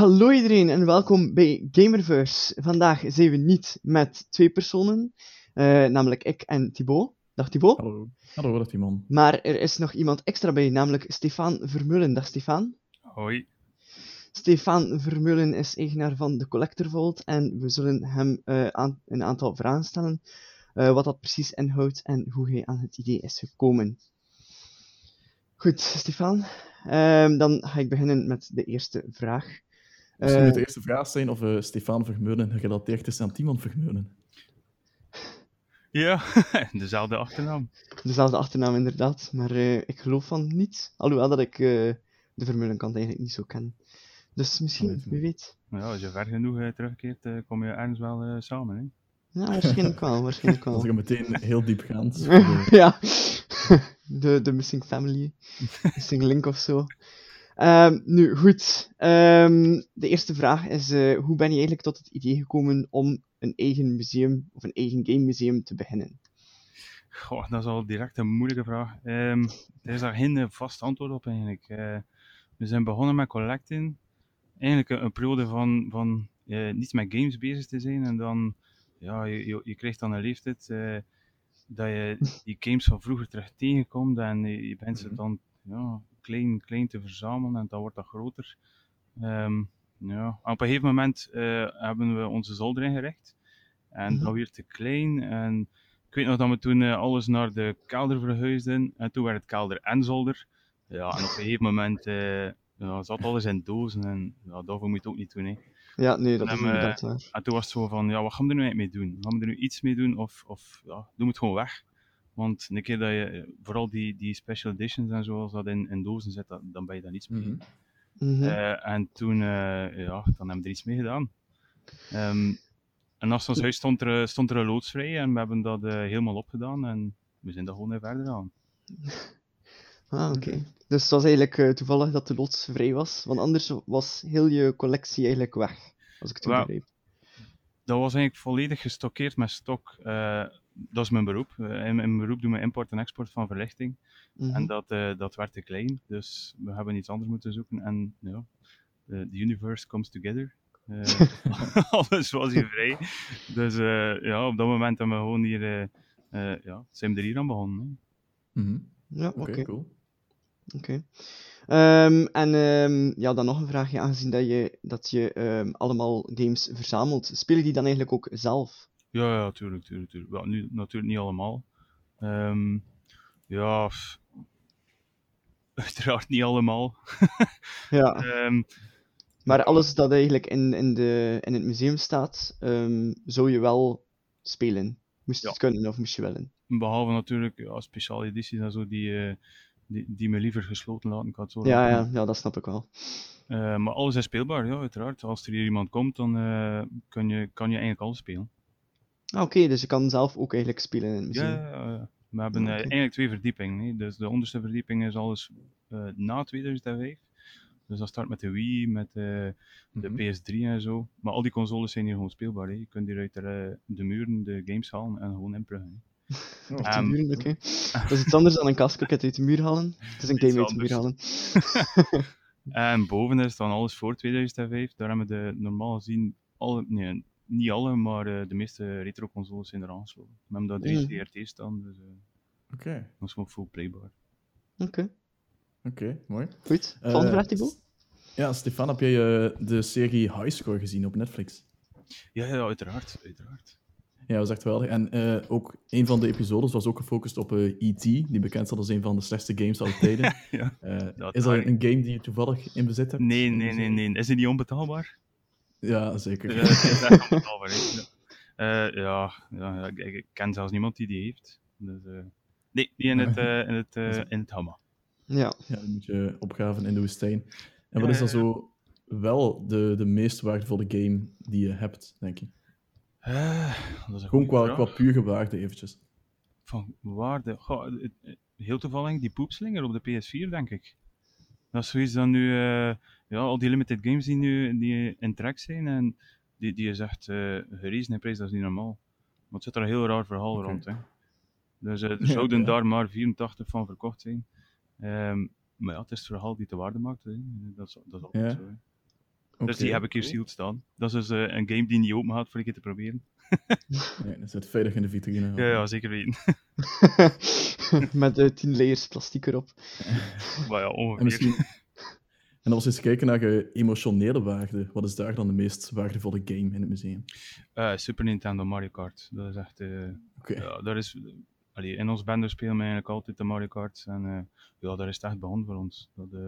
Hallo iedereen en welkom bij Gamerverse. Vandaag zijn we niet met twee personen, eh, namelijk ik en Thibaut. Dag Thibaut. Hallo. Hallo, dat Timon. Maar er is nog iemand extra bij, namelijk Stefan Vermeulen. Dag Stefan. Hoi. Stefan Vermeulen is eigenaar van de Collector Vault en we zullen hem eh, aan, een aantal vragen stellen. eh, wat dat precies inhoudt en hoe hij aan het idee is gekomen. Goed, Stefan. Ehm, dan ga ik beginnen met de eerste vraag. Misschien Eh, moet de eerste vraag zijn of eh Stefan Vermeulen gerelateerd is aan Timon Vermeulen. Ja, dezelfde achternaam. Dezelfde achternaam inderdaad, maar eh, ik geloof van niet. Alhoewel dat ik eh, de Vermeulenkant eigenlijk niet zo ken. Dus misschien, Weet je. wie weet. Ja, als je ver genoeg terugkeert, kom je ergens wel eh, samen. Hè? Ja, waarschijnlijk wel, waarschijnlijk Dat is wel. meteen heel diepgaand. ja, de, de Missing Family, Missing Link of zo. Ehm, nu, goed. Ehm, de eerste vraag is, eh, hoe ben je eigenlijk tot het idee gekomen om een eigen museum, of een eigen game museum te beginnen? Goh, dat is al direct een moeilijke vraag. Ehm, er is daar geen eh, vast antwoord op eigenlijk. Eh, we zijn begonnen met collecting. Eigenlijk een, een periode van, van niet met games bezig te zijn. En dan, ja, je, je, je krijgt dan een leeftijd dat je die games van vroeger terug tegenkomt. En je, je bent ze Mhm. dan ja, klein, klein te verzamelen en dan wordt dat groter. Ehm, ja. Op een gegeven moment eh, hebben we onze zolder ingericht. En Mhm. dat werd te klein. En ik weet nog dat we toen eh, alles naar de kelder verhuisden. En toen werd het kelder en zolder. Ja, en op een gegeven moment eh, ja, zat alles in dozen. En ja, daarvoor moet je het ook niet doen. Hè. Ja, nee, dat En, is inderdaad waar. En toen was het zo van, ja, wat gaan we er nu eigenlijk mee doen? Gaan we er nu iets mee doen? Of, of ja, doen we het gewoon weg? Want een keer dat je, eh, vooral die, die special editions en zo, als dat in, in dozen zit, dan, dan ben je daar niets mee. Mhm. Mhm. Eh, en toen, eh, ja, dan hebben we er iets mee gedaan. Ehm, en naast ons huis stond er, stond er een loods vrij en we hebben dat eh, helemaal opgedaan en we zijn daar gewoon weer verder aan. Ah, oké. Dus het was eigenlijk toevallig dat de loods vrij was, want anders was heel je collectie eigenlijk weg, als ik het goed begreep. Dat was eigenlijk volledig gestockeerd met stok. Eh, dat is mijn beroep. Eh, in mijn beroep doen we import en export van verlichting. Mhm. En dat, eh, dat werd te klein, dus we hebben iets anders moeten zoeken. En ja, de the universe comes together. Eh, alles was hier vrij. Dus eh, ja, op dat moment hebben we gewoon hier, eh, eh, ja, zijn we er hier aan begonnen. hè. Mhm. Ja, oké. Oké, cool. Oké. Ehm, en ehm, ja, dan nog een vraagje, aangezien dat je, dat je ehm, allemaal games verzamelt. Speel je die dan eigenlijk ook zelf? Ja, ja, tuurlijk, tuurlijk, tuurlijk. Wel, nu natuurlijk niet allemaal. Ehm, ja, uiteraard niet allemaal. Ja. Ehm, Maar alles dat eigenlijk in, in, de, in het museum staat, ehm, zou je wel spelen. Moest je Ja. het kunnen of moest je willen? behalve natuurlijk ja, speciale edities en zo, die, eh, die, die me liever gesloten laten. Had zo Ja, ja, ja, dat snap ik wel. Eh, maar alles is speelbaar, ja, uiteraard. Als er hier iemand komt, dan kan, je, kan je eigenlijk alles spelen. Ah, oké, dus je kan zelf ook eigenlijk spelen in het Ja, museum. ja, ja. we hebben Oké. eh, eigenlijk twee verdiepingen. hè. Dus de onderste verdieping is alles eh, na 2005. Dus dat start met de Wii, met eh, de Mhm. PS3 en zo. Maar al die consoles zijn hier gewoon speelbaar. Hè. Je kunt hier uit de, de muren de games halen en gewoon inpluggen. Oh, Uit de Ehm, muren, oké. Dat is iets anders dan een kastkroket uit de muur halen. Het is een game uit de muur halen. En boven is dan alles voor 2005. Daar hebben we de, normaal gezien, alle, nee, niet alle, maar eh, de meeste retro-consoles zijn er aangesloten. We hebben daar drie Mm. CRT's staan, dus eh, Oké, dat is gewoon full playbaar. Oké, oké, mooi. goed. Volgende Eh, vraag, Thibaut? Ja, Stefan, heb jij de serie High Score gezien op Netflix? Ja, ja, uiteraard. uiteraard. Ja, dat was echt geweldig. En eh, ook een van de episodes was ook gefocust op eh, E.T., die bekend staat als een van de slechtste games aller tijden. Ja. Eh, Dat is dat een game die je toevallig in bezit hebt? Nee, nee, nee, nee. Is het niet onbetaalbaar? Ja, zeker. Onbetaalbaar. hè. Ja. Eh, ja, ja, ik, ik ken zelfs niemand die die heeft. Dus, eh, nee, niet in het, eh, in het, eh, in het Hamma. Ja. Ja, dan moet je opgraven in de woestijn. En wat is dan zo wel de, de meest waardevolle game die je hebt, denk je? Eh, dat is een Gewoon qua, qua pure waarde eventjes. Van waarde. Goh, heel toevallig die poepslinger op de PS4, denk ik. Dat is zoiets dan nu, eh, ja, al die limited games die nu die in trek zijn, en die, die is echt eh gerezen in prijs, dat is niet normaal. Maar het zit er een heel raar verhaal rond. Hè. Dus eh, er zouden ja. daar maar 84 van verkocht zijn. Ehm, maar ja, het is het verhaal die de waarde maakt. Hè. Dat, is, dat is altijd Ja. zo. Hè. Dus die heb ik hier sealed staan. Dat is dus een game die niet open gaat voor een keer te proberen. Nee, dat zit veilig in de vitrine. Ja, ja zeker weten. Met uh, 10 layers plastic erop. maar ja, En, ongeveer. misschien... en als we eens kijken naar eh, emotionele waarde, wat is daar dan de meest waardevolle game in het museum? Eh, Super Nintendo Mario Kart. Dat is echt... eh, Oké. ja, daar is... Allee, in ons bende spelen we eigenlijk altijd de Mario Kart. En eh, ja, daar is het echt begonnen voor ons. Dat, eh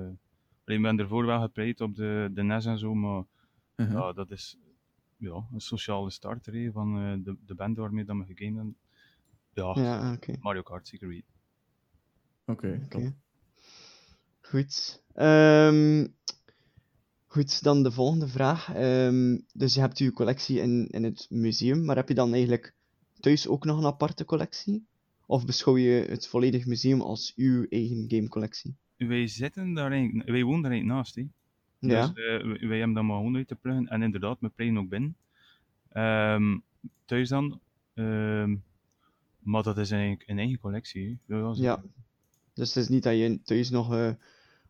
allee, ik ben ervoor wel gepleit op de, de NES en zo, maar Uh-huh. ja, dat is ja, een sociale starter van eh, de, de band waarmee dat we gegamed hebben. Ja, Ja, oké. Mario Kart zeker weten. Oké, top. Oké. Goed. Ehm, goed, dan de volgende vraag. Ehm, dus je hebt je collectie in, in het museum, maar heb je dan eigenlijk thuis ook nog een aparte collectie? Of beschouw je het volledig museum als uw eigen gamecollectie? Wij zitten daar eigenlijk, wij wonen daar eigenlijk naast. Hè. Ja, Dus eh, wij- hebben dat maar gewoon uit te pluggen. En inderdaad, we plegen ook binnen. Ehm, thuis dan. ehm, maar dat is eigenlijk een eigen collectie. Ja. Dus het is niet dat je thuis nog eh,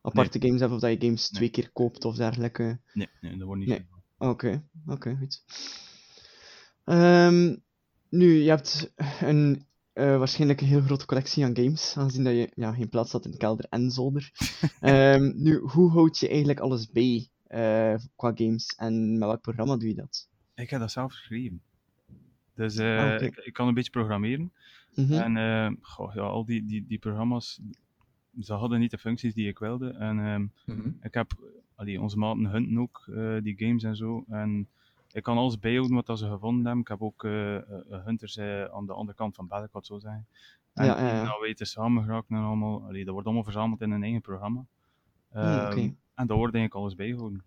aparte games hebt of dat je games Nee. twee keer koopt of dergelijke. Nee, nee, dat wordt niet Nee. Oké, oké, goed. Ehm, nu, je hebt een, eh, waarschijnlijk een heel grote collectie aan games, aangezien dat je ja, geen plaats had in kelder en zolder. Ehm, nu, hoe houd je eigenlijk alles bij eh, qua games en met welk programma doe je dat? Ik heb dat zelf geschreven. Dus eh, Ah, oké. ik, ik kan een beetje programmeren. Mhm, En eh, goh, ja, al die, die, die programma's, ze hadden niet de functies die ik wilde. En ehm, Mhm. ik heb, allee, onze maten hunten ook, eh, die games en zo. En ik kan alles bijhouden wat ze gevonden hebben. Ik heb ook eh, eh, hunters aan de andere kant van België, ik het zo zeggen. En Ja, ja, ja. nou weten samen geraakt en allemaal, allee, dat wordt allemaal verzameld in een eigen programma. Hmm. Ehm, En daar wordt eigenlijk alles bijgehouden.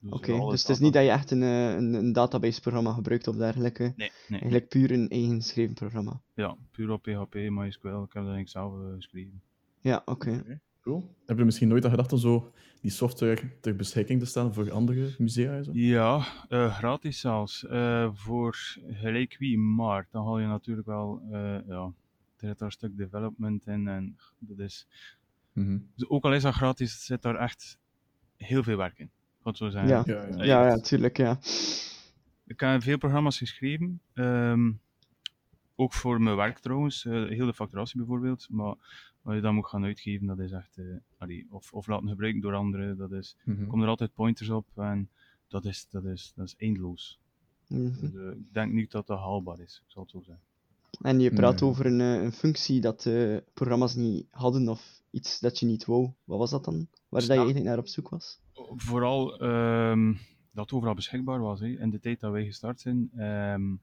Dus Oké, dus het is niet dat je echt een, eh, een, een database-programma gebruikt of dergelijke. Nee, nee. Eigenlijk puur een eigen geschreven programma. Ja, puur op PHP, MySQL. Ik heb dat eigenlijk zelf geschreven. Ja, oké. Oké, Cool. Heb je misschien nooit aan gedacht om zo die software ter beschikking te stellen voor andere musea en zo? Ja, eh, gratis zelfs. Eh, voor gelijk wie, maar dan haal je natuurlijk wel, eh, ja, er zit daar een stuk development in en dat is, Mhm. dus ook al is dat gratis, zit daar echt heel veel werk in. Het zo zeggen. Ja. Ja, ja. Ja, ja, tuurlijk, ja. Ik heb veel programma's geschreven, ehm, ook voor mijn werk trouwens, eh, heel de facturatie bijvoorbeeld, maar wat je dan moet gaan uitgeven, dat is echt, eh, allee, of, of laten gebruiken door anderen, dat is, Mhm. komen er altijd pointers op en dat is, dat is, dat is eindeloos. Mhm. Dus, eh, ik denk niet dat dat haalbaar is, ik zal het zo zeggen. En je praat Nee. over een, eh, een functie dat eh, programma's niet hadden of iets dat je niet wou. Wat was dat dan? Waar dat je eigenlijk naar op zoek was? Vooral ehm, dat het overal beschikbaar was. Hè. In de tijd dat wij gestart zijn, ehm,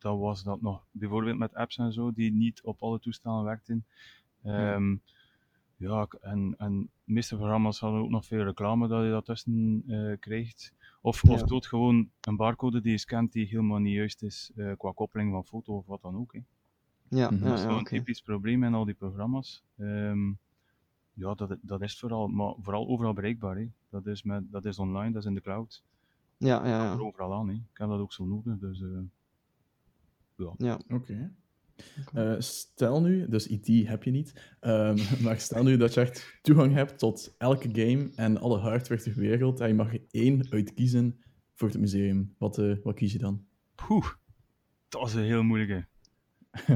dat was dat nog bijvoorbeeld met apps en zo, die niet op alle toestellen werkten. Ehm, ja, k- en, en de meeste programma's hadden ook nog veel reclame dat je dat tussen eh, krijgt. Of, of Ja. dood gewoon een barcode die je scant die helemaal niet juist is eh, qua koppeling van foto of wat dan ook. Hè. Ja, Mhm. ja, Dat is ja, zo'n oké. typisch probleem in al die programma's. Ehm, ja, dat, dat is vooral, maar vooral overal bereikbaar. Hè. Dat, is met, dat is online, dat is in de cloud. Ja, ja, Dat er ja. overal aan. Hè. Ik heb dat ook zo nodig. Dus, eh, ja. ja. Oké. Eh, stel nu, dus IT heb je niet, ehm, maar stel nu dat je echt toegang hebt tot elke game en alle hardware ter wereld en je mag er één uitkiezen voor het museum. Wat, eh, wat kies je dan? Poeh, dat is een heel moeilijke.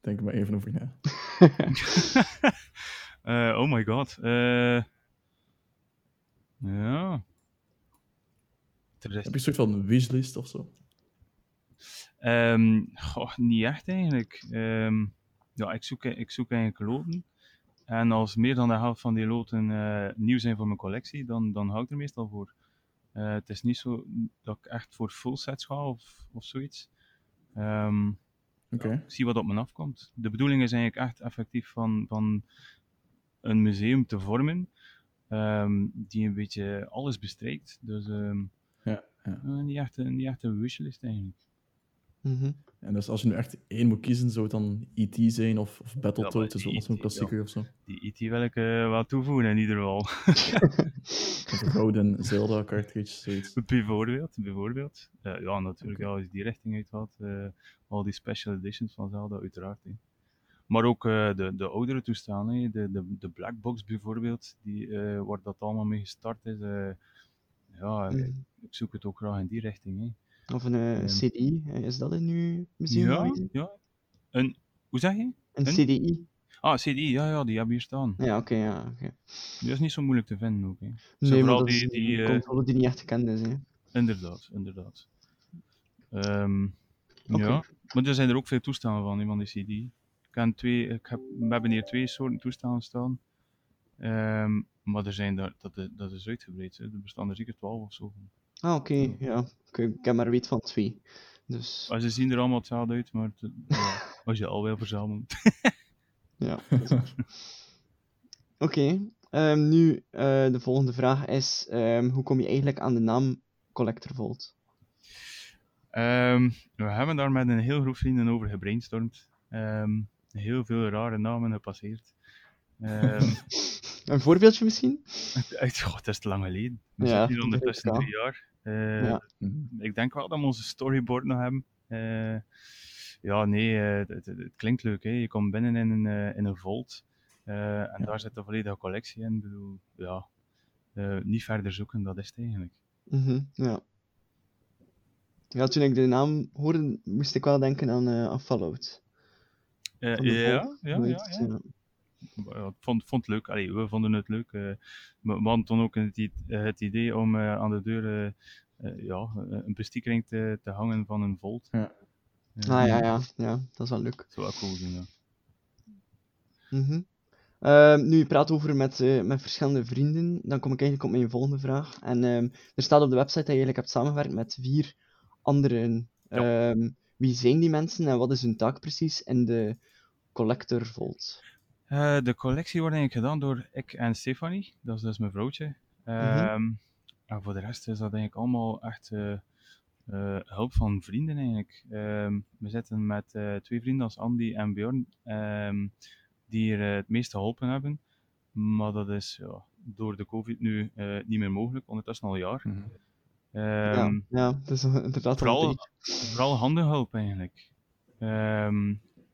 Denk er maar even over na. Eh, oh my god. Eh, ja. Heb je een soort van wishlist of zo? Ehm, goh, niet echt eigenlijk. Ehm, ja, ik zoek, ik zoek eigenlijk loten. En als meer dan de helft van die loten eh, nieuw zijn voor mijn collectie, dan, dan hou ik er meestal voor. Eh, het is niet zo dat ik echt voor full sets ga of, of zoiets. Ehm, Oké. ik zie wat op me afkomt. De bedoeling is eigenlijk echt effectief van, van een museum te vormen, die een beetje alles bestrijkt. Dus ehm, Ja, ja. eh, niet, echt, een- niet echt een wishlist eigenlijk. Mhm. En dus als je nu echt één moet kiezen, zou het dan IT zijn of, of Ja, Battletoads, dus zo'n E.T., klassieker of zo? Die IT wil ik eh, wel toevoegen in ieder geval. Een gouden Zelda cartridge, zoiets. bijvoorbeeld, bijvoorbeeld. Eh, ja, natuurlijk, ja, als je die richting uit had. eh, al die special editions van Zelda, uiteraard. maar ook eh, de, de oudere toestanden, de, de, de Blackbox bijvoorbeeld, die, eh, waar dat allemaal mee gestart is. eh, ja, Mhm. ik, ik zoek het ook graag in die richting. Hè. Of een eh, Ehm. CDI, eh, is dat in uw museum? Ja, ja. Een, hoe zeg je? Een Een? CDI? Ah, CDI, ja, ja, die hebben hier staan. Ja, oké, ja. oké. Die is niet zo moeilijk te vinden ook. Hè. Nee, vooral die, die, eh, controle die niet echt gekend is, hè. Inderdaad, inderdaad. Oké. Ja, maar er zijn er ook veel toestanden van, van die CD. Ik, ken twee, ik heb, we hebben hier twee soorten toestanden staan. Ehm, maar er zijn daar, dat, dat is uitgebreid. Hè. Er bestaan er zeker twaalf of zo. van. Ah, oké, ja. Ik, ik heb maar weet van twee. Dus, Maar ze zien er allemaal hetzelfde uit, maar het- ja, als je al wel verzamelt. ja. Oké, ehm, nu eh, de volgende vraag is: ehm, hoe kom je eigenlijk aan de naam Collector Vault? Ehm, we hebben daar met een heel groep vrienden over gebrainstormd. Heel veel rare namen gepasseerd. Een voorbeeldje misschien? god, dat is te lang geleden. We Ja, zitten hier ondertussen drie jaar. Eh, Ja. Ik denk wel dat we onze storyboard nog hebben. Eh, ja, nee, eh, het, het- het klinkt leuk. Hè? Je komt binnen in een, in een vault en Ja. daar zit een volledige collectie in. Ik bedoel, ja, niet verder zoeken, dat is het eigenlijk. Mhm, ja. Ja, toen ik de naam hoorde, moest ik wel denken aan, aan Fallout. De ja, ja, ja, ja. Ik vond, vond het leuk. Allee, we vonden het leuk. eh, we hadden toen ook het, eh, het idee om eh, aan de deur eh, eh, ja, eh, een bestiekring te, te hangen van een volt. Ja. Eh, Ah ja, ja, ja, dat is wel leuk. Zou wel cool zijn, ja. Mhm. Ehm, nu, je praat over met, eh, met verschillende vrienden, dan kom ik eigenlijk op mijn volgende vraag. En ehm, er staat op de website dat je eigenlijk hebt samengewerkt met vier anderen. Ja. Ehm, wie zijn die mensen en wat is hun taak precies in de Collector Vault? Eh, de collectie wordt eigenlijk gedaan door ik en Stefanie, dat is dus mijn vrouwtje. En voor de rest is dat eigenlijk allemaal echt eh, hulp van vrienden eigenlijk. Ehm, we zitten met twee vrienden als Andy en Bjorn, ehm, die eh, het meeste geholpen hebben. Maar dat is ja, door de COVID nu niet meer mogelijk, ondertussen al een jaar. Mhm. Ja, ja, dat is inderdaad vooral, een vooral handenhulp eigenlijk.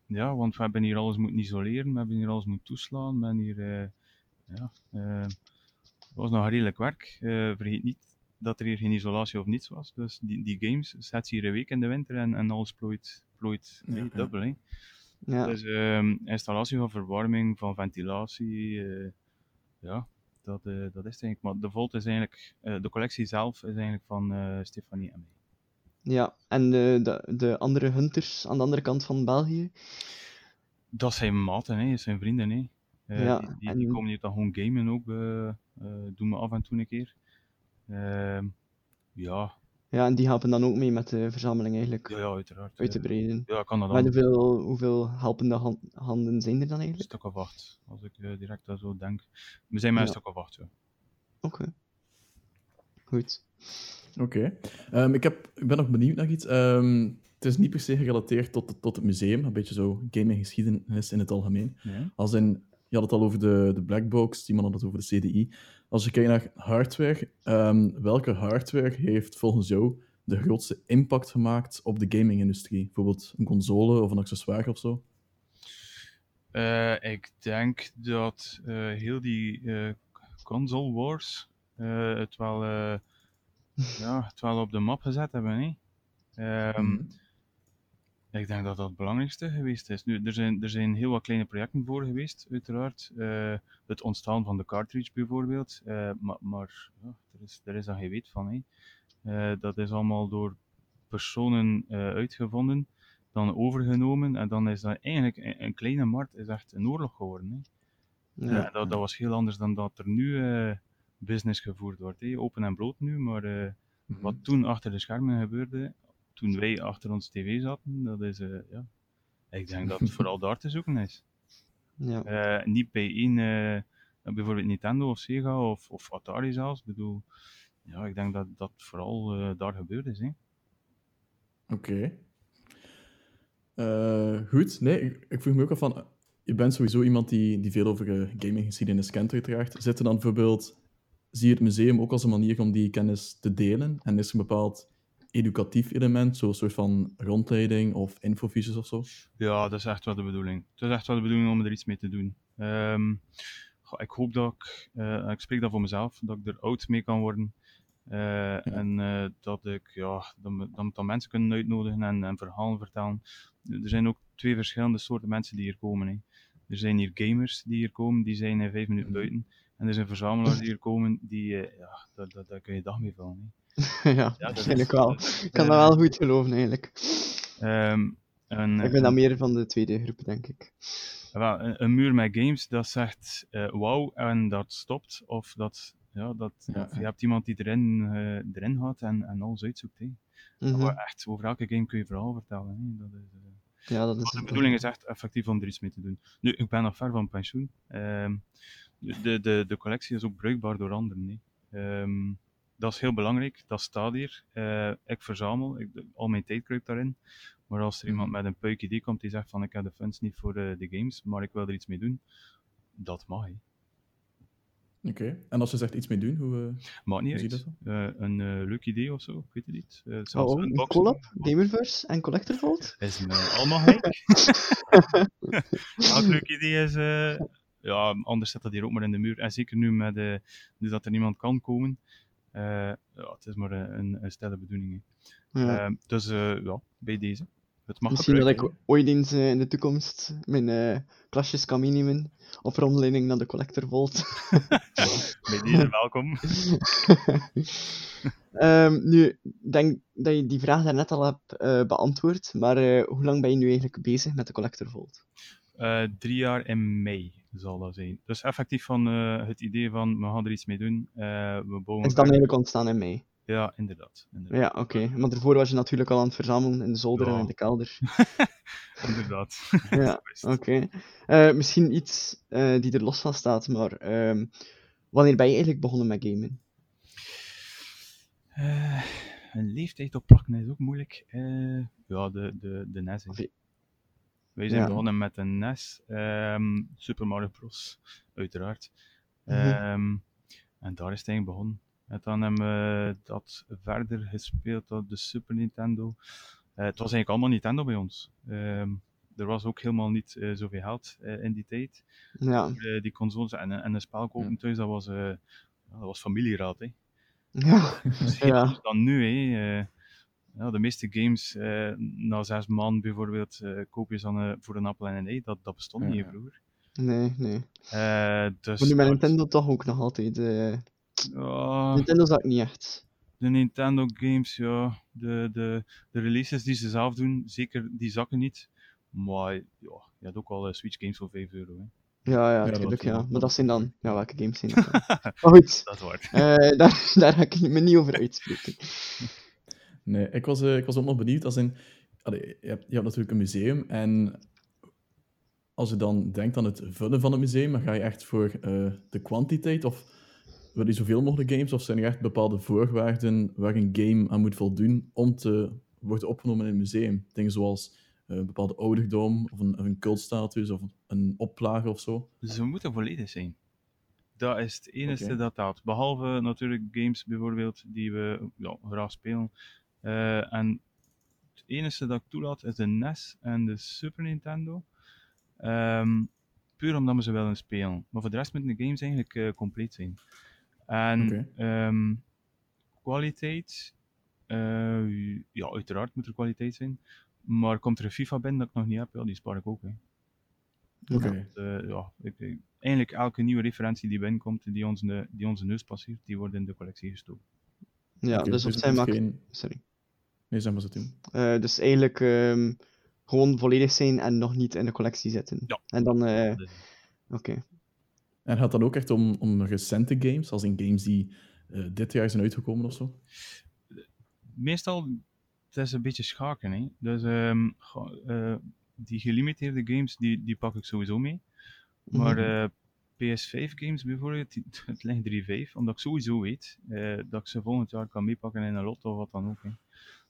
Ja, want we hebben hier alles moeten isoleren, we hebben hier alles moeten toeslaan, we hebben hier, eh, ja, eh, het was nog redelijk werk. Eh, vergeet niet dat er hier geen isolatie of niets was, dus die, die games zet je hier een week in de winter en, en alles plooit, plooit Ja, nee, ja. dubbel. Hè. Ja, Dus ehm, installatie van verwarming, van ventilatie, eh, ja, dat, eh, dat is het eigenlijk. Maar de Volt is eigenlijk, eh, de collectie zelf is eigenlijk van eh, Stefanie en mij. Ja. en de, de, de andere hunters aan de andere kant van België? Dat zijn maten, hè, zijn vrienden. Hè. Eh, Ja, die, die, die en- komen hier dan gewoon gamen ook, eh, eh, doen we af en toe een keer. Ehm, ja, Ja, en die helpen dan ook mee met de verzameling eigenlijk ja, ja, uiteraard. uit te eh, breiden. ja, kan dat Maar dan. hoeveel, hoeveel helpende han- handen zijn er dan Een eigenlijk? stuk of acht, als ik eh, direct dat zo denk. We zijn een Ja. stuk of acht, ja. Oké. Goed. Oké. Ehm, ik, heb- ik ben nog benieuwd naar iets. Ehm, het is niet per se gerelateerd tot, tot het museum, een beetje zo gaminggeschiedenis in het algemeen. Ja. Als in, je had het al over de, de Blackbox, Simon had het over de CDI. Als je kijkt naar hardware, ehm, welke hardware heeft volgens jou de grootste impact gemaakt op de gaming-industrie? Bijvoorbeeld een console of een accessoire of zo? Eh, ik denk dat eh, heel die eh, console wars het, wel, ja, het wel op de map gezet hebben. Hè? Ehm, Mhm. Ik denk dat dat het belangrijkste geweest is. Nu, er, zijn, er zijn heel wat kleine projecten voor geweest, uiteraard. Eh, het ontstaan van de cartridge bijvoorbeeld. Eh, maar maar ja, er, is, er is daar geen weet van. Hè. Eh, dat is allemaal door personen uitgevonden, dan overgenomen. En dan is dat eigenlijk een, een kleine markt is echt een oorlog geworden. Hè. Ja. Dat, dat was heel anders dan dat er nu business gevoerd wordt. Hè. Open en bloot nu, maar eh, Mhm. wat toen achter de schermen gebeurde, toen wij achter ons tv zaten, dat is, eh, ja, ik denk dat het vooral daar te zoeken is. Ja. Eh, niet bij één, eh, bijvoorbeeld Nintendo of Sega of, of Atari zelfs. Ik bedoel, ja, ik denk dat dat vooral eh, daar gebeurd is. Oké. Eh, goed. Nee, ik, ik vroeg me ook af van... Je bent sowieso iemand die, die veel over eh, gaminggeschiedenis kent, uiteraard. Zit er dan bijvoorbeeld... Zie je het museum ook als een manier om die kennis te delen? En is er een bepaald educatief element, zo'n soort van rondleiding of infovisies of zo? Ja, dat is echt wel de bedoeling. Het is echt wel de bedoeling om er iets mee te doen. Ehm, goh, ik hoop dat ik, eh, ik spreek dat voor mezelf, dat ik er oud mee kan worden. Eh, En eh, dat ik, ja, dan, dan, dan mensen kunnen uitnodigen en, en verhalen vertellen. Er zijn ook twee verschillende soorten mensen die hier komen. Hè. Er zijn hier gamers die hier komen, die zijn in vijf minuten buiten. En er zijn verzamelaars die hier komen, die, eh, ja, daar, daar, daar kun je dag mee vullen. ja, dat waarschijnlijk wel. Ik kan dat wel goed geloven, eigenlijk. Ehm, een, Ik ben dan meer van de tweede groep, denk ik. wel, een, een muur met games dat zegt eh wauw en dat stopt. Of dat, ja, dat, Ja, of ja. je hebt iemand die erin, eh, erin gaat en, en alles uitzoekt. Mhm. Maar echt, over elke game kun je verhaal vertellen. Hè. Dat is, Ja, dat is de bedoeling is echt effectief om er iets mee te doen. Nu, ik ben nog ver van pensioen. De, de, de collectie is ook bruikbaar door anderen. hè. Ehm, dat is heel belangrijk, dat staat hier. Eh, ik verzamel, ik, al mijn tijd kruipt daarin. Maar als er iemand met een puik idee komt die zegt van ik heb de funds niet voor eh, de games, maar ik wil er iets mee doen, dat mag. hè. Oké. En als je zegt iets mee doen, hoe... eh, Maakt niet Hoe zie je uit. dat Eh, een eh, leuk idee of zo, ik weet het niet. Eh, Oh, zelfs oh, een collab? Gamerverse en Collector Vault? Is me allemaal gelijk. Elk leuk idee is, eh, ja, anders zit dat hier ook maar in de muur. En zeker nu, met, nu dat er niemand kan komen. eh, ja, het is maar een, een, stille bedoeling. hè. Ja. Eh, dus eh, ja, bij deze. Het mag Misschien dat ik ooit eens eh, in de toekomst mijn klasjes kan meenemen op rondleiding naar de Collector Vault. hè. Bij deze, welkom. Ehm, nu, ik denk dat je die vraag daarnet al hebt beantwoord, maar hoe lang ben je nu eigenlijk bezig met de Collector Vault? Eh, drie jaar in mei zal dat zijn. Dus effectief van eh, het idee van, we gaan er iets mee doen. eh, we bouwen Is dat eigenlijk ontstaan in mei? Ja, inderdaad. inderdaad. Ja, oké. Maar daarvoor was je natuurlijk al aan het verzamelen in de zolder en in de kelder. inderdaad. Ja, Oké. Eh, misschien iets die er los van staat, maar ehm, wanneer ben je eigenlijk begonnen met gamen? Een leeftijd op plakken is ook moeilijk. Ja, de, de, de NES. hè. Wij zijn Ja. begonnen met een NES. ehm, Super Mario Bros. Uiteraard. Mhm. Ehm, en daar is het eigenlijk begonnen. En dan hebben we dat verder gespeeld op de Super Nintendo. Eh, het was eigenlijk allemaal Nintendo bij ons. Ehm, er was ook helemaal niet eh, zoveel geld eh, in die tijd. Ja, die consoles en, en een spel kopen thuis, dat was, dat was familieraad. Hè. ja, Dus Ja. dan nu. Hè. Ja, de meeste games, eh, na zes man bijvoorbeeld, eh koop je ze dan, eh, voor een appel en een ei. Dat, dat bestond niet Ja. vroeger. nee, nee. Eh, dus Maar nu met dat- Nintendo toch ook nog altijd. eh Ja, Nintendo zag ik niet echt. de Nintendo games, ja, de, de, de releases die ze zelf doen, zeker die zakken niet. Maar ja, je hebt ook al Switch games voor 5 euro. Hè. Ja, ja, natuurlijk, ja. Maar dat zijn dan... Ja, welke games zijn dat dan? maar goed, Dat eh, daar, daar ga ik me niet over uitspreken. Nee, ik was, eh, ik was ook nog benieuwd. Als in, allee, je, hebt, je hebt natuurlijk een museum en als je dan denkt aan het vullen van het museum, dan ga je echt voor eh, de kwantiteit of wil je zoveel mogelijk games of zijn er echt bepaalde voorwaarden waar een game aan moet voldoen om te worden opgenomen in een museum? Dingen zoals eh, een bepaalde ouderdom of een, een cultstatus of een oplage of zo. Ze moeten volledig zijn. Dat is het enige dat. Behalve natuurlijk games bijvoorbeeld die we ja, graag spelen. Eh, en het enige dat ik toelaat is de NES en de Super Nintendo. Ehm, puur omdat we ze willen spelen. Maar voor de rest moeten de games eigenlijk eh, compleet zijn. En ehm, kwaliteit, eh, ja, uiteraard moet er kwaliteit zijn. Maar komt er een FIFA binnen dat ik nog niet heb, ja, die spaar ik ook. Hè. Oké. Eh, ja, ik, ik- eigenlijk elke nieuwe referentie die binnenkomt, die onze, die onze neus passeert, die wordt in de collectie gestoken. Ja, dus op het zijn geen- Sorry. Nee, zeg maar zo doen. Eh, dus eigenlijk ehm, gewoon volledig zijn en nog niet in de collectie zitten. Ja. En dan... eh, Oké. En gaat dat ook echt om, om recente games, als in games die eh, dit jaar zijn uitgekomen of zo? meestal, het is een beetje schaken. Hè. Dus ehm, eh, die gelimiteerde games, die, die pak ik sowieso mee. Maar Mhm. eh, PS5 games bijvoorbeeld, die- het ligt 3.5, omdat ik sowieso weet eh, dat ik ze volgend jaar kan meepakken in een lot of wat dan ook. Hè.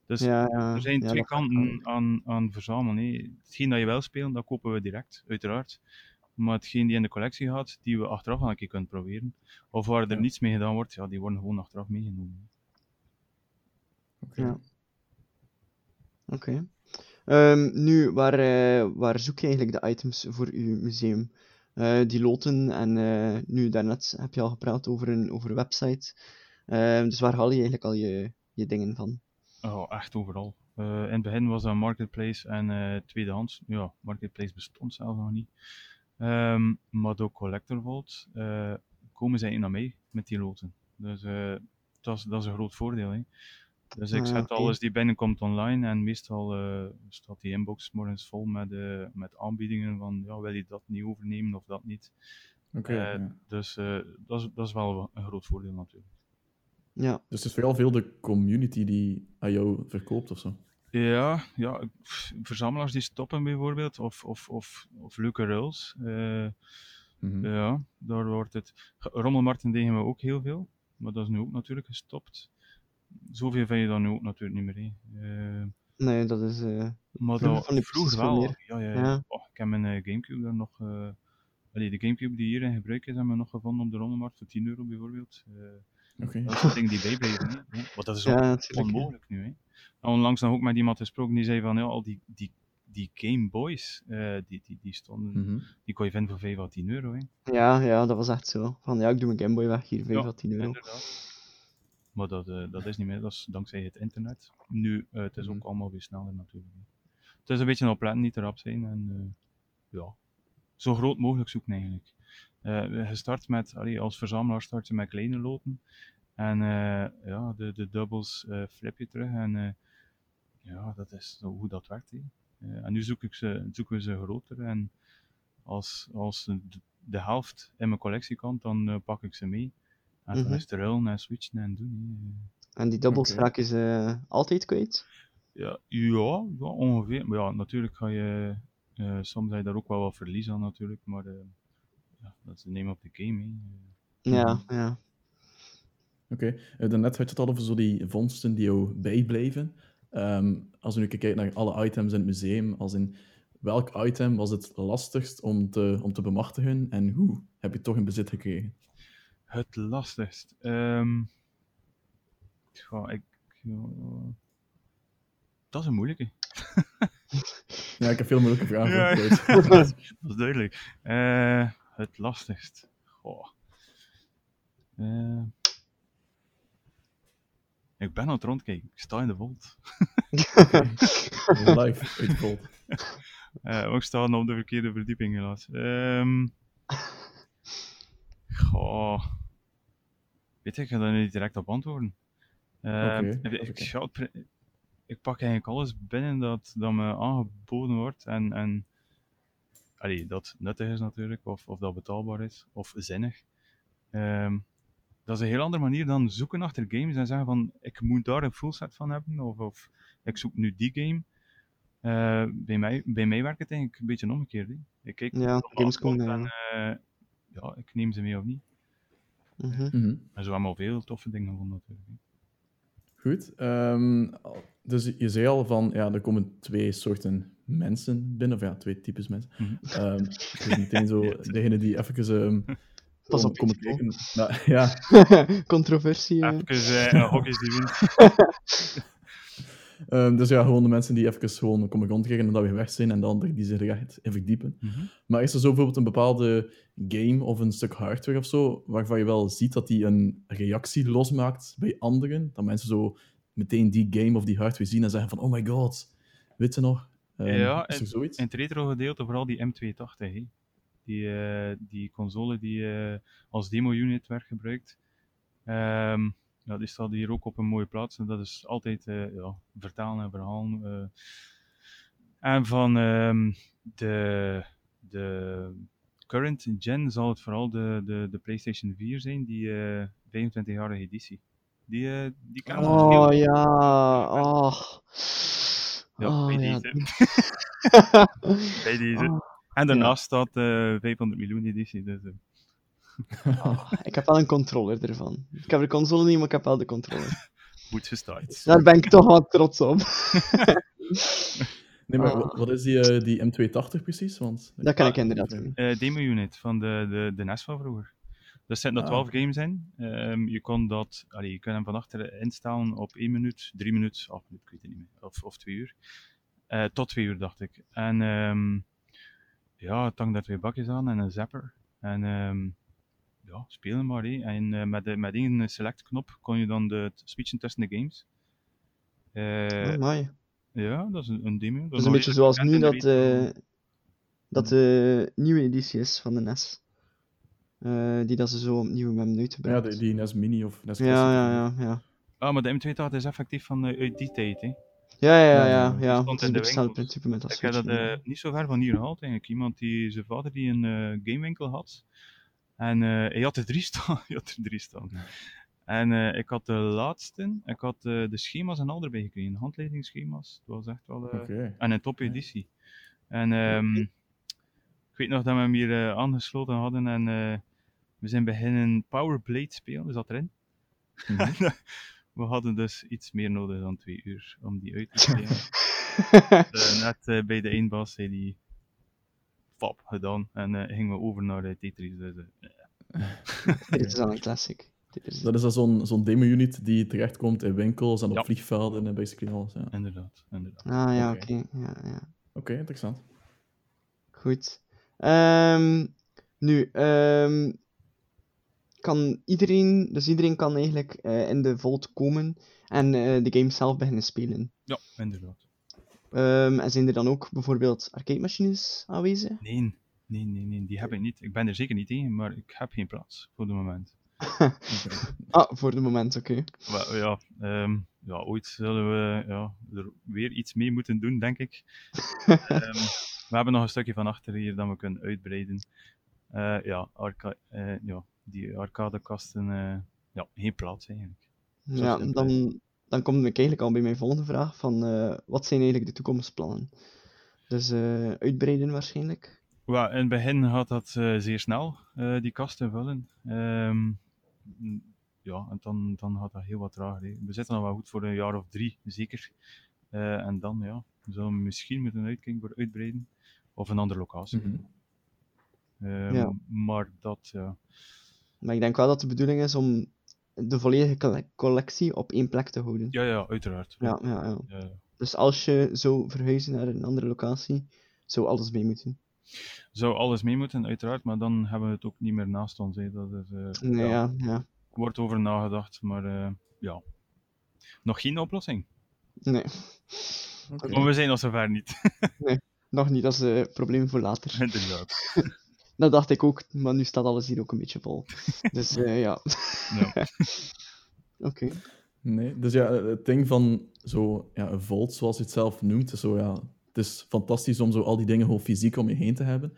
Dus ja, ja, Er zijn ja, twee kanten aan, aan verzamelen. Hetgeen dat je wel speelt, dat kopen we direct, uiteraard. Maar hetgeen die in de collectie gaat, die we achteraf wel een keer kunnen proberen. Of waar er Ja. niets mee gedaan wordt, ja, die worden gewoon achteraf meegenomen. Oké. Ja. Oké. Ehm, nu, waar, eh, waar zoek je eigenlijk de items voor je museum? Eh, die loten en eh, nu daarnet heb je al gepraat over een, over een website. Ehm, dus waar haal je eigenlijk al je, je dingen van? Oh, echt overal. Eh, in het begin was dat Marketplace en eh tweedehands. Ja, Marketplace bestond zelf nog niet. Ehm, maar door Collector Vault eh, komen zij naar mij met die loten. Dus dat, is, dat is een groot voordeel. Hè. Dus ik Ah, zet alles die binnenkomt online en meestal staat die inbox morgens vol met, met aanbiedingen van ja, wil je dat niet overnemen of dat niet. Oké. Ja. Dus dat, is, dat is wel een groot voordeel natuurlijk. Ja, Dus het is vooral veel de community die aan jou verkoopt of zo. Ja, ja, verzamelaars die stoppen bijvoorbeeld, of, of, of, of leuke ruils. eh, Mhm. ja, daar wordt het. Rommelmarkten deden we ook heel veel, maar dat is nu ook natuurlijk gestopt. Zoveel vind je dan nu ook natuurlijk niet meer. hè. Eh, nee, dat is... eh, maar Vroeger dat, ik vroeger wel. meer. Ja, ja, Ja. ja. Oh, ik heb mijn Gamecube daar nog. eh allee, de Gamecube die hier in gebruik is, hebben we nog gevonden op de Rommelmarkt voor 10 euro bijvoorbeeld. Oké. dat zijn dingen die bijblijven. Hè. Want dat is ook ja, natuurlijk. ja. onmogelijk nu. Hè. En onlangs nog ook met iemand gesproken die zei van ja, al die, die, die Game Boys, eh, die, die, die stonden, Mhm. die kon je vinden voor 5 à 10 euro. Hè. Ja, ja, dat was echt zo. Van ja, ik doe mijn Game Boy weg hier, 5 Ja, à 10 euro. Inderdaad. Maar dat, eh, dat is niet meer, dat is dankzij het internet. Nu, eh, het is ook Mhm. allemaal weer sneller natuurlijk. Het is een beetje opletten, niet erop zijn en eh, ja, zo groot mogelijk zoeken eigenlijk. Eh, je start met, allee, als verzamelaar start je met kleine loten. En eh, ja, de, de doubles eh, flip je terug. En eh, ja, dat is hoe dat werkt. Eh, en nu zoek ik ze, zoeken we ze groter. En als, als de, de helft in mijn collectie kan, dan eh, pak ik ze mee. En dan Mhm. is het ruilen en switchen en doen. En die doubles raken ze altijd kwijt? Ja, ja, ja, ongeveer. Maar ja, natuurlijk ga je. eh, soms je daar ook wel wat verlies aan, natuurlijk. Maar eh, ja, dat is de name of the game. Hè. Ja, ja. Oké, eh, daarnet had je het al over zo die vondsten die jou bijblijven. Ehm, als we nu kijken naar alle items in het museum, als in welk item was het lastigst om te, om te bemachtigen en hoe heb je het toch in bezit gekregen? Het lastigst. Ehm ja, ik, dat is een moeilijke. Ja, ik heb veel moeilijke vragen Ja, dat, is, dat is duidelijk. Eh, het lastigst. Goh. Eh, ik ben aan het rondkijken. Ik sta in de volt. Live uitgevold. Eh, ook staan op de verkeerde verdieping helaas. Ehm goh. Weet je, ik ga daar niet direct op antwoorden. Ehm, ik, ik pak eigenlijk alles binnen dat, dat me aangeboden wordt en, en allee, dat nuttig is natuurlijk, of, of dat betaalbaar is, of zinnig. Ehm, dat is een heel andere manier dan zoeken achter games en zeggen van ik moet daar een full set van hebben, of, of ik zoek nu die game. Eh, bij, mij, bij mij werkt het eigenlijk een beetje omgekeerd. hè. Ik kijk Ja, Gamescom, afkomt en ja. eh, ja, ik neem ze mee of niet. Mhm. Mhm. En zo hebben we al veel toffe dingen gevonden natuurlijk. hè. Goed. ehm, dus je zei al van, ja, er komen twee soorten mensen binnen, of ja, twee types mensen. Mhm. Ehm, het is meteen zo, degene die even ehm Pas kom- op, kijken. Nou, ja, Controversie. eh. Even eh, een hokjes die wint. Ehm, dus ja, gewoon de mensen die even gewoon komen rondkijken en dat weer weg zijn, en de anderen die zich er echt in verdiepen. Mhm. Maar is er zo bijvoorbeeld een bepaalde game of een stuk hardware of zo, waarvan je wel ziet dat die een reactie losmaakt bij anderen? Dat mensen zo meteen die game of die hardware zien en zeggen van, oh my god, weet je nog? Ehm, Ja, is er zoiets? In het retro gedeelte vooral die M280, hè. Die, eh, die console die eh, als demo-unit werd gebruikt. Ehm, ja, die staat hier ook op een mooie plaats en dat is altijd eh, ja, vertalen en verhalen. eh. En van ehm, de, de current gen zal het vooral de, de, de PlayStation 4 zijn, die eh 25-jarige editie. Die, eh die kan Oh ja, oh. Ja, Oh, bij ja. deze. Bij deze. Oh, En daarnaast staat eh 500 miljoen editie. Dus, eh, oh, ik heb wel een controller ervan. Ik heb de console niet, maar ik heb wel de controller. goed gestart. Daar ben ik toch wat trots op. Nee, maar wa- wat is die, eh, die M280 precies? Want, Dat kan Ah, ik inderdaad doen. Eh demo unit van de, de, de NES van vroeger. Er zitten er Ah. 12 games in. Ehm, je, kon dat, allee, je kunt hem van achter instellen op 1 minuut, 3 minuten, 8 minuten, ik weet het niet meer. Of, of 2 uur. Eh, tot 2 uur, dacht ik. En ehm, ja, het hangt daar twee bakjes aan en een zapper. En ehm, ja, spelen maar. hé. En eh, met, de, met één select-knop kon je dan de, switchen tussen de games. Eh, Oh, mooi. ja, dat is een, een demo. Dat is een beetje zoals nu dat, uh, dat de nieuwe editie is van de NES. Eh, die dat ze zo opnieuw hebben Ja, uitgebracht. die, die NES Mini of NES ja, Classic. ja, ja, ja. Ah, maar de M280 is effectief van eh, uit die tijd. Hè. Ja, ja, ja, Ja, ja, ja. is hetzelfde principe met dat Ik heb dat eh, niet zo ver van hier gehaald eigenlijk. Iemand die zijn vader die een eh, gamewinkel had. En eh, hij had er drie staan. hij had er drie staan. En eh, ik had de laatste. Ik had eh, de schema's en al erbij gekregen. Handleidingsschema's. Het was echt wel... eh, Oké. En een top editie. En ehm, ik weet nog dat we hem hier eh, aangesloten hadden en eh, we zijn beginnen Power Blade spelen, dus dat erin. Mhm. we hadden dus iets meer nodig dan twee uur om die uit te spelen. Eh, net eh, bij de eindbaas zei die fap gedaan en eh, gingen we over naar de Tetris. Dus, Dit is dan een classic. Is... Dat is dan zo'n zo'n demo-unit die terechtkomt in winkels en op Ja. vliegvelden en basically alles. Ja. Oké, inderdaad, inderdaad. Ah ja, Oké. oké. Ja, ja. interessant. Goed. Ehm, nu, ehm, kan iedereen, dus iedereen kan eigenlijk eh, in de Vault komen en eh, de game zelf beginnen spelen. Ja, inderdaad. Ehm, en zijn er dan ook bijvoorbeeld arcade machines aanwezig? Nee, nee, nee, nee, die heb ik niet. Ik ben er zeker niet tegen, maar ik heb geen plaats voor het moment. Ah, voor de moment, oké. Ja, ehm, ja, ooit zullen we ja, er weer iets mee moeten doen, denk ik. Ehm, we hebben nog een stukje van achter hier dat we kunnen uitbreiden. Eh, ja, arca eh, ja, die arcadekasten, eh ja, geen plaats eigenlijk. Ja, simpel dan, dan kom ik eigenlijk al bij mijn volgende vraag van eh, wat zijn eigenlijk de toekomstplannen? Dus eh, uitbreiden waarschijnlijk. Well, in het begin gaat dat eh, zeer snel, eh, die kasten vullen. Ehm, ja, en dan, dan gaat dat heel wat trager. hè. We zitten nog wel goed voor een jaar of drie, zeker. Eh, en dan, ja, we zullen misschien moeten uitkijken voor uitbreiden. Of een andere locatie. Mhm. Ehm, Ja. Maar dat, ja. Maar ik denk wel dat de bedoeling is om de volledige colle- collectie op één plek te houden. Ja, ja, uiteraard. Ja, ja, ja. Ja, ja. Dus als je zou verhuizen naar een andere locatie, zou alles mee moeten. Zou alles mee moeten, uiteraard, maar dan hebben we het ook niet meer naast ons. Hè. Dat is, eh, Nee, ja, ja, ja. wordt over nagedacht, maar eh, ja. Nog geen oplossing. Nee, Oké. Maar we zijn nog zover niet. nog niet. Dat is een probleem voor later. Inderdaad. Dat dacht ik ook, maar nu staat alles hier ook een beetje vol. Dus eh, ja, Ja. oké. Nee, dus ja, het ding van zo, ja, een vault, zoals je het zelf noemt, is zo, ja, het is fantastisch om zo al die dingen gewoon fysiek om je heen te hebben.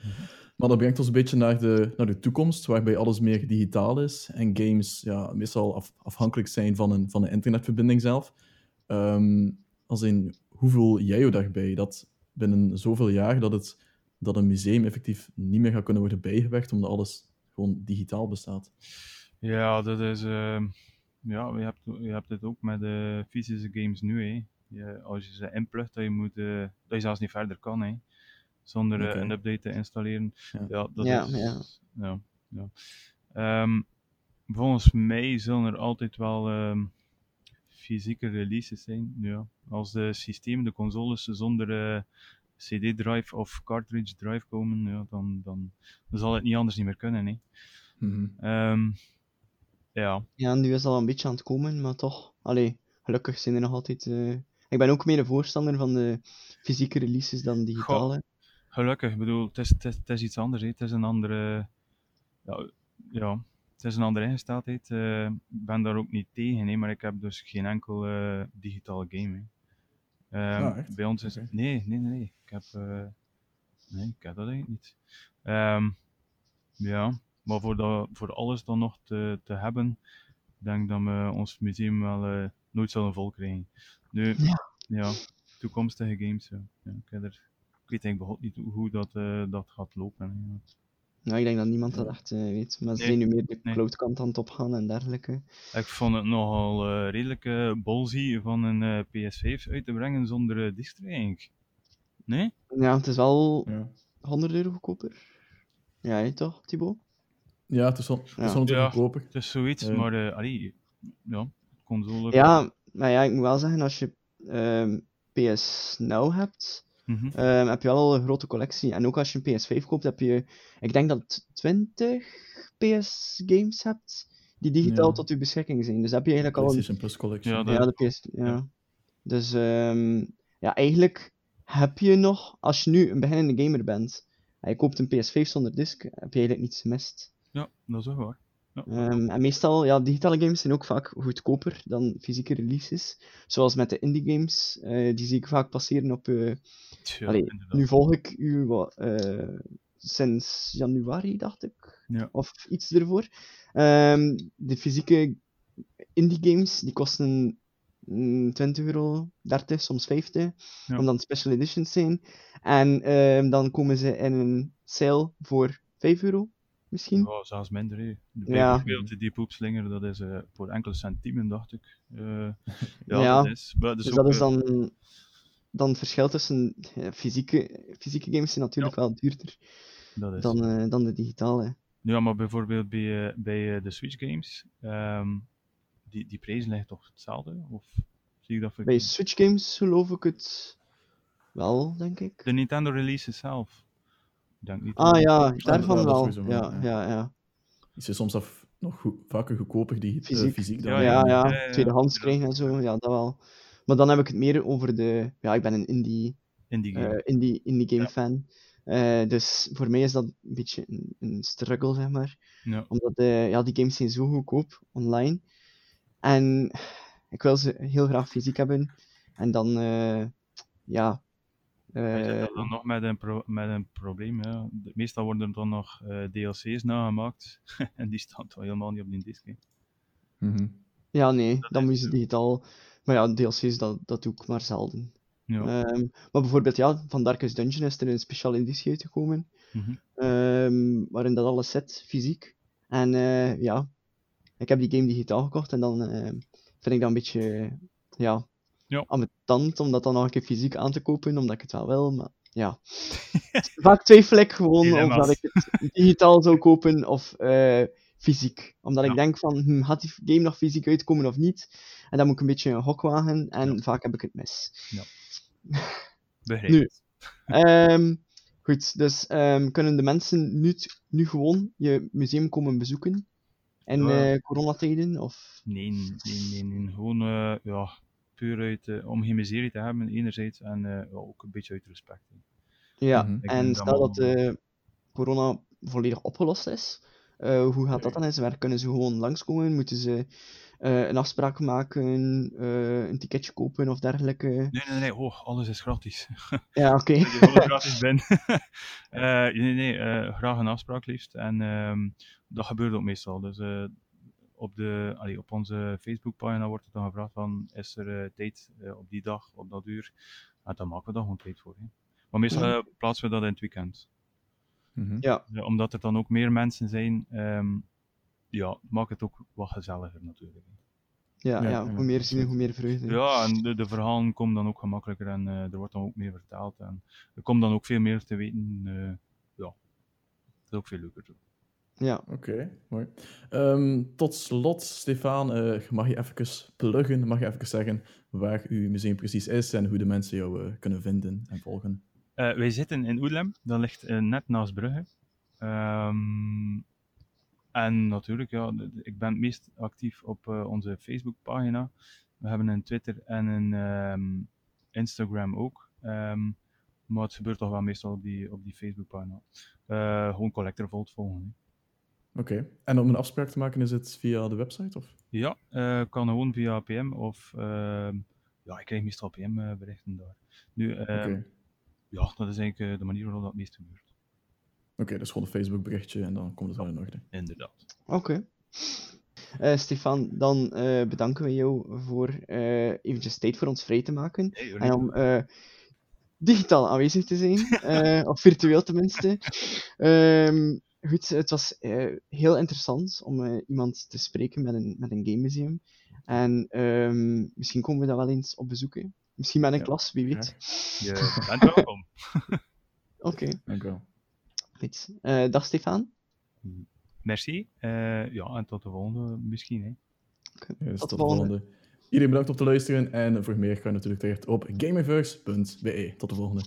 Maar dat brengt ons een beetje naar de, naar de toekomst, waarbij alles meer digitaal is en games ja, meestal af- afhankelijk zijn van een, van een internetverbinding zelf. Ehm, als in, hoe voel jij je daarbij dat binnen zoveel jaar dat, het, dat een museum effectief niet meer gaat kunnen worden bijgewerkt, omdat alles gewoon digitaal bestaat? Ja, dat is. ehm, ja, je hebt, je hebt het ook met de fysische games nu. Hè. Je, als je ze inplugt, dat je, moet, eh, dat je zelfs niet verder kan. Hè. Zonder eh, een update te installeren. Ja. Ja, dat Ja, is. ja. ja, ja. Ehm, volgens mij zullen er altijd wel ehm, fysieke releases zijn. Ja. Als de systemen, de consoles zonder eh, CD-drive of cartridge drive komen, ja, dan, dan, dan zal het niet anders niet meer kunnen. Hè. Mhm. Ehm, ja. Ja, nu is dat al een beetje aan het komen, maar toch. Allee, gelukkig zijn er nog altijd. eh, Ik ben ook meer een voorstander van de fysieke releases dan digitale. Gelukkig, ik bedoel, het is, het is, het is iets anders. hè. Het is een andere. Ja, ja, het is een andere ingesteldheid. Eh, ik ben daar ook niet tegen, hè, maar ik heb dus geen enkel eh, digitale game. Hè. Ehm, echt? Bij ons is. Oké. Nee, nee, nee. Ik heb, eh, nee, ik heb dat eigenlijk niet. Ehm, ja, maar voor, dat, voor alles dan nog te, te hebben, denk dat we ons museum wel eh, nooit zullen vol krijgen. Nu, Ja. ja, toekomstige games. Ja. Ja, ik, er, ik weet eigenlijk niet hoe, dat, eh, dat gaat lopen. Hè. Nou, ik denk dat niemand dat echt eh, weet. Maar ze Nee, zijn nu meer de nee. cloudkant aan het opgaan en dergelijke. Ik vond het nogal eh, redelijk eh ballsy van een eh, PS5 uit te brengen zonder uh. Nee? Ja, het is wel Ja. 100 euro goedkoper. Ja, hè, toch, Thibaut? Ja, het is wel, het is Ja. wel Ja. goedkoper. Het is zoiets, Ja. maar eh allee, ja, console. Ja, maar ja, ik moet wel zeggen, als je ehm, PS Now hebt, Mhm. ehm, heb je wel al een grote collectie. En ook als je een PS5 koopt, heb je, ik denk dat 20 PS-games hebt die digitaal Ja. tot je beschikking zijn. Dus heb je eigenlijk al een PlayStation Plus Collection. Ja, de PS. Ja. ja. Dus ehm, ja, eigenlijk heb je nog, als je nu een beginnende gamer bent en je koopt een PS5 zonder disc, heb je eigenlijk niets gemist. ja, dat is ook waar. Ja. Ehm, en meestal, ja, digitale games zijn ook vaak goedkoper dan fysieke releases. Zoals met de indie games, eh, die zie ik vaak passeren op. eh, allee, nu volg ik u wat, eh, sinds januari, dacht ik. Ja. Of iets ervoor. Ehm, de fysieke indie games die kosten mm, 20 euro, 30, soms 50, Ja. omdat het special editions zijn. En ehm, dan komen ze in een sale voor 5 euro, misschien. Ja, zelfs minder. hè. Ja. Die poepslinger, dat is eh, voor enkele centimen, dacht ik. Eh, ja, Ja. dat is. Maar dat is dus ook, dat is eh, dan, dan het verschil tussen fysieke, fysieke games zijn natuurlijk wel duurder dat is. dan, eh, dan de digitale. Ja, maar bijvoorbeeld bij, bij de Switch games, ehm, die, die prijs ligt toch hetzelfde? Of zie ik dat Bij? Switch games geloof ik het wel, denk ik. De Nintendo release zelf. Ik denk niet. Ah ja, daarvan wel. Ja, ja. ja, ja. Is er soms af, nog goed, vaker goedkoper die, eh, Fysiek. fysiek Ja, dan Ja, ja, ja, ja, tweedehands krijgen en zo, ja, dat wel. Maar dan heb ik het meer over de... Ja, ik ben een indie, In die game. eh, indie, indie game Ja. fan. Eh, dus voor mij is dat een beetje een, een struggle, zeg maar. ja. Omdat eh, ja, die games zijn zo goedkoop online. En ik wil ze heel graag fysiek hebben. En dan, eh, ja... Zit eh, dat dan nog met een, pro- met een probleem. Ja. De- Meestal worden er dan nog eh, DLC's nagemaakt. en die staan toch helemaal niet op die disc. hè. Mhm. ja, nee, Dat dan is moet je ze digitaal... Maar ja, DLC's, dat, dat doe ik maar zelden. Ja. Ehm, maar bijvoorbeeld, ja, van Darkest Dungeon is er een speciale editie uitgekomen. Mhm. ehm, waarin dat alles zit, fysiek. En eh, ja, ik heb die game digitaal gekocht en dan vind ik dat een beetje, ja, Ja. ambetant om dat dan nog een keer fysiek aan te kopen, omdat ik het wel wil, maar ja. Vaak twijfel ik gewoon of Dilemma's. dat ik het digitaal zou kopen of eh, fysiek. Omdat ik Ja. denk van, hm, gaat die game nog fysiek uitkomen of niet? En dan moet ik een beetje een hok wagen en vaak heb ik het mis. Begrijp. Nu. Ehm, goed, dus ehm, kunnen de mensen nu, nu gewoon je museum komen bezoeken? In Ja. eh, coronatijden? Of... Nee, nee, nee, nee. Gewoon eh, ja, puur uit, eh, om geen miserie te hebben, enerzijds, en eh, ook een beetje uit respect. Ja, Mhm. En stel dat wel. eh, corona volledig opgelost is, eh, hoe gaat dat dan in zijn werk? Kunnen ze gewoon langskomen? Moeten ze eh, een afspraak maken, eh, een ticketje kopen of dergelijke? Nee, nee, nee, oh, alles is gratis. Ja, oké. Ik ben gewoon gratis ben. Eh, nee, nee, eh, graag een afspraak liefst. En ehm, dat gebeurt ook meestal. Dus eh, op, de, allee, op onze Facebookpagina wordt er dan gevraagd van, is er eh, tijd eh, op die dag, op dat uur? En dan maken we daar gewoon tijd voor. Hè. Maar meestal eh, plaatsen we dat in het weekend. Mhm. Ja, Ja, omdat er dan ook meer mensen zijn, ehm, ja, maakt het ook wat gezelliger natuurlijk. ja, Ja, hoe meer absoluut. hoe meer vreugde. Ja, en de, de verhalen komen dan ook gemakkelijker en er wordt dan ook meer vertaald. En er komt dan ook veel meer te weten. eh, ja, het is ook veel leuker. Ja. Oké, mooi. Ehm, tot slot, Stefan, eh, mag je even pluggen, mag je even zeggen waar uw museum precies is en hoe de mensen jou eh, kunnen vinden en volgen? Eh, wij zitten in Oelem, dat ligt net naast Brugge. Ehm, en natuurlijk, ja, ik ben het meest actief op eh, onze Facebookpagina. We hebben een Twitter en een ehm, Instagram ook. Ehm, maar het gebeurt toch wel meestal op die, op die Facebookpagina. Eh gewoon Collector Vault volgen. hè. Oké, en om een afspraak te maken, is het via de website? Of? Ja, eh, kan gewoon via PM of ehm, ja, ik krijg meestal PM-berichten daar. Nu, Oké, ehm, ja, dat is eigenlijk eh, de manier waarop dat het meest gebeurt. Oké, dus gewoon een Facebook berichtje en dan komt het wel in orde. Inderdaad. Oké. Eh, Stefan, dan eh, bedanken we jou voor eh eventjes tijd voor ons vrij te maken. Hey, En om eh, digitaal aanwezig te zijn, eh, of virtueel tenminste. Ehm, goed, het was eh, heel interessant om eh, iemand te spreken met een, met een game museum. En ehm, misschien komen we dat wel eens op bezoek. hè. Misschien met een Ja, klas, wie weet. Je bent welkom. Oké, Dank u wel. goed. Eh, dag Stefan. merci. Eh, ja, en tot de volgende misschien. Hè. Yes, Tot tot de de volgende. volgende. Iedereen bedankt om te luisteren. En voor meer kan je natuurlijk terecht op gamerverse.be. Tot de volgende.